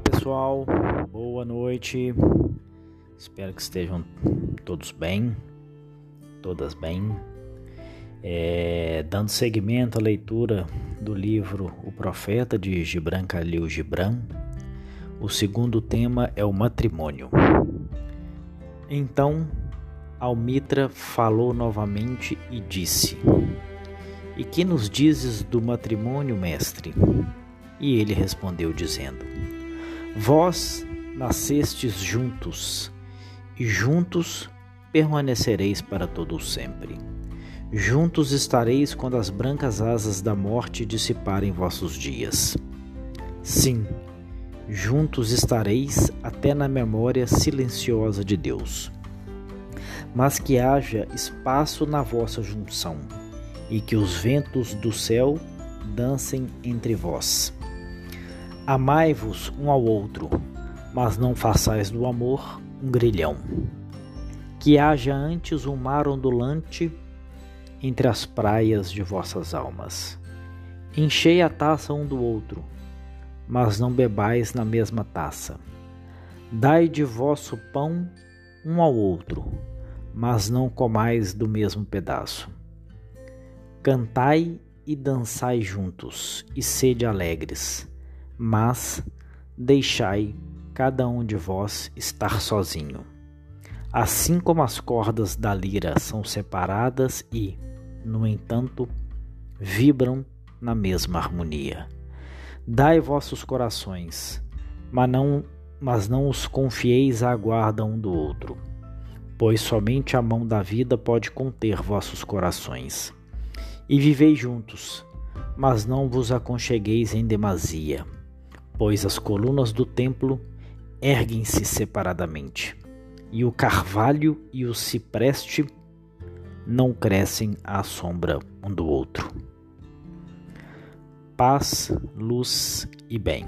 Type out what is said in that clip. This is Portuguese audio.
pessoal, boa noite. Espero que estejam todos bem, todas bem. É, dando seguimento à leitura do livro O Profeta de Gibran Khalil Gibran, o segundo tema é o matrimônio. Então, Almitra falou novamente e disse: E que nos dizes do matrimônio, mestre? E ele respondeu, dizendo: Vós nascestes juntos, e juntos permanecereis para todo sempre. Juntos estareis quando as brancas asas da morte dissiparem vossos dias. Sim, juntos estareis até na memória silenciosa de Deus. Mas que haja espaço na vossa junção, e que os ventos do céu dancem entre vós. Amai-vos um ao outro, mas não façais do amor um grilhão. Que haja antes um mar ondulante entre as praias de vossas almas. Enchei a taça um do outro, mas não bebais na mesma taça. Dai de vosso pão um ao outro, mas não comais do mesmo pedaço. Cantai e dançai juntos, e sede alegres mas deixai cada um de vós estar sozinho. Assim como as cordas da lira são separadas e, no entanto, vibram na mesma harmonia. Dai vossos corações, mas não, mas não os confieis à guarda um do outro, pois somente a mão da vida pode conter vossos corações. E vivei juntos, mas não vos aconchegueis em demasia pois as colunas do templo erguem-se separadamente, e o carvalho e o cipreste não crescem à sombra um do outro. Paz, luz e bem.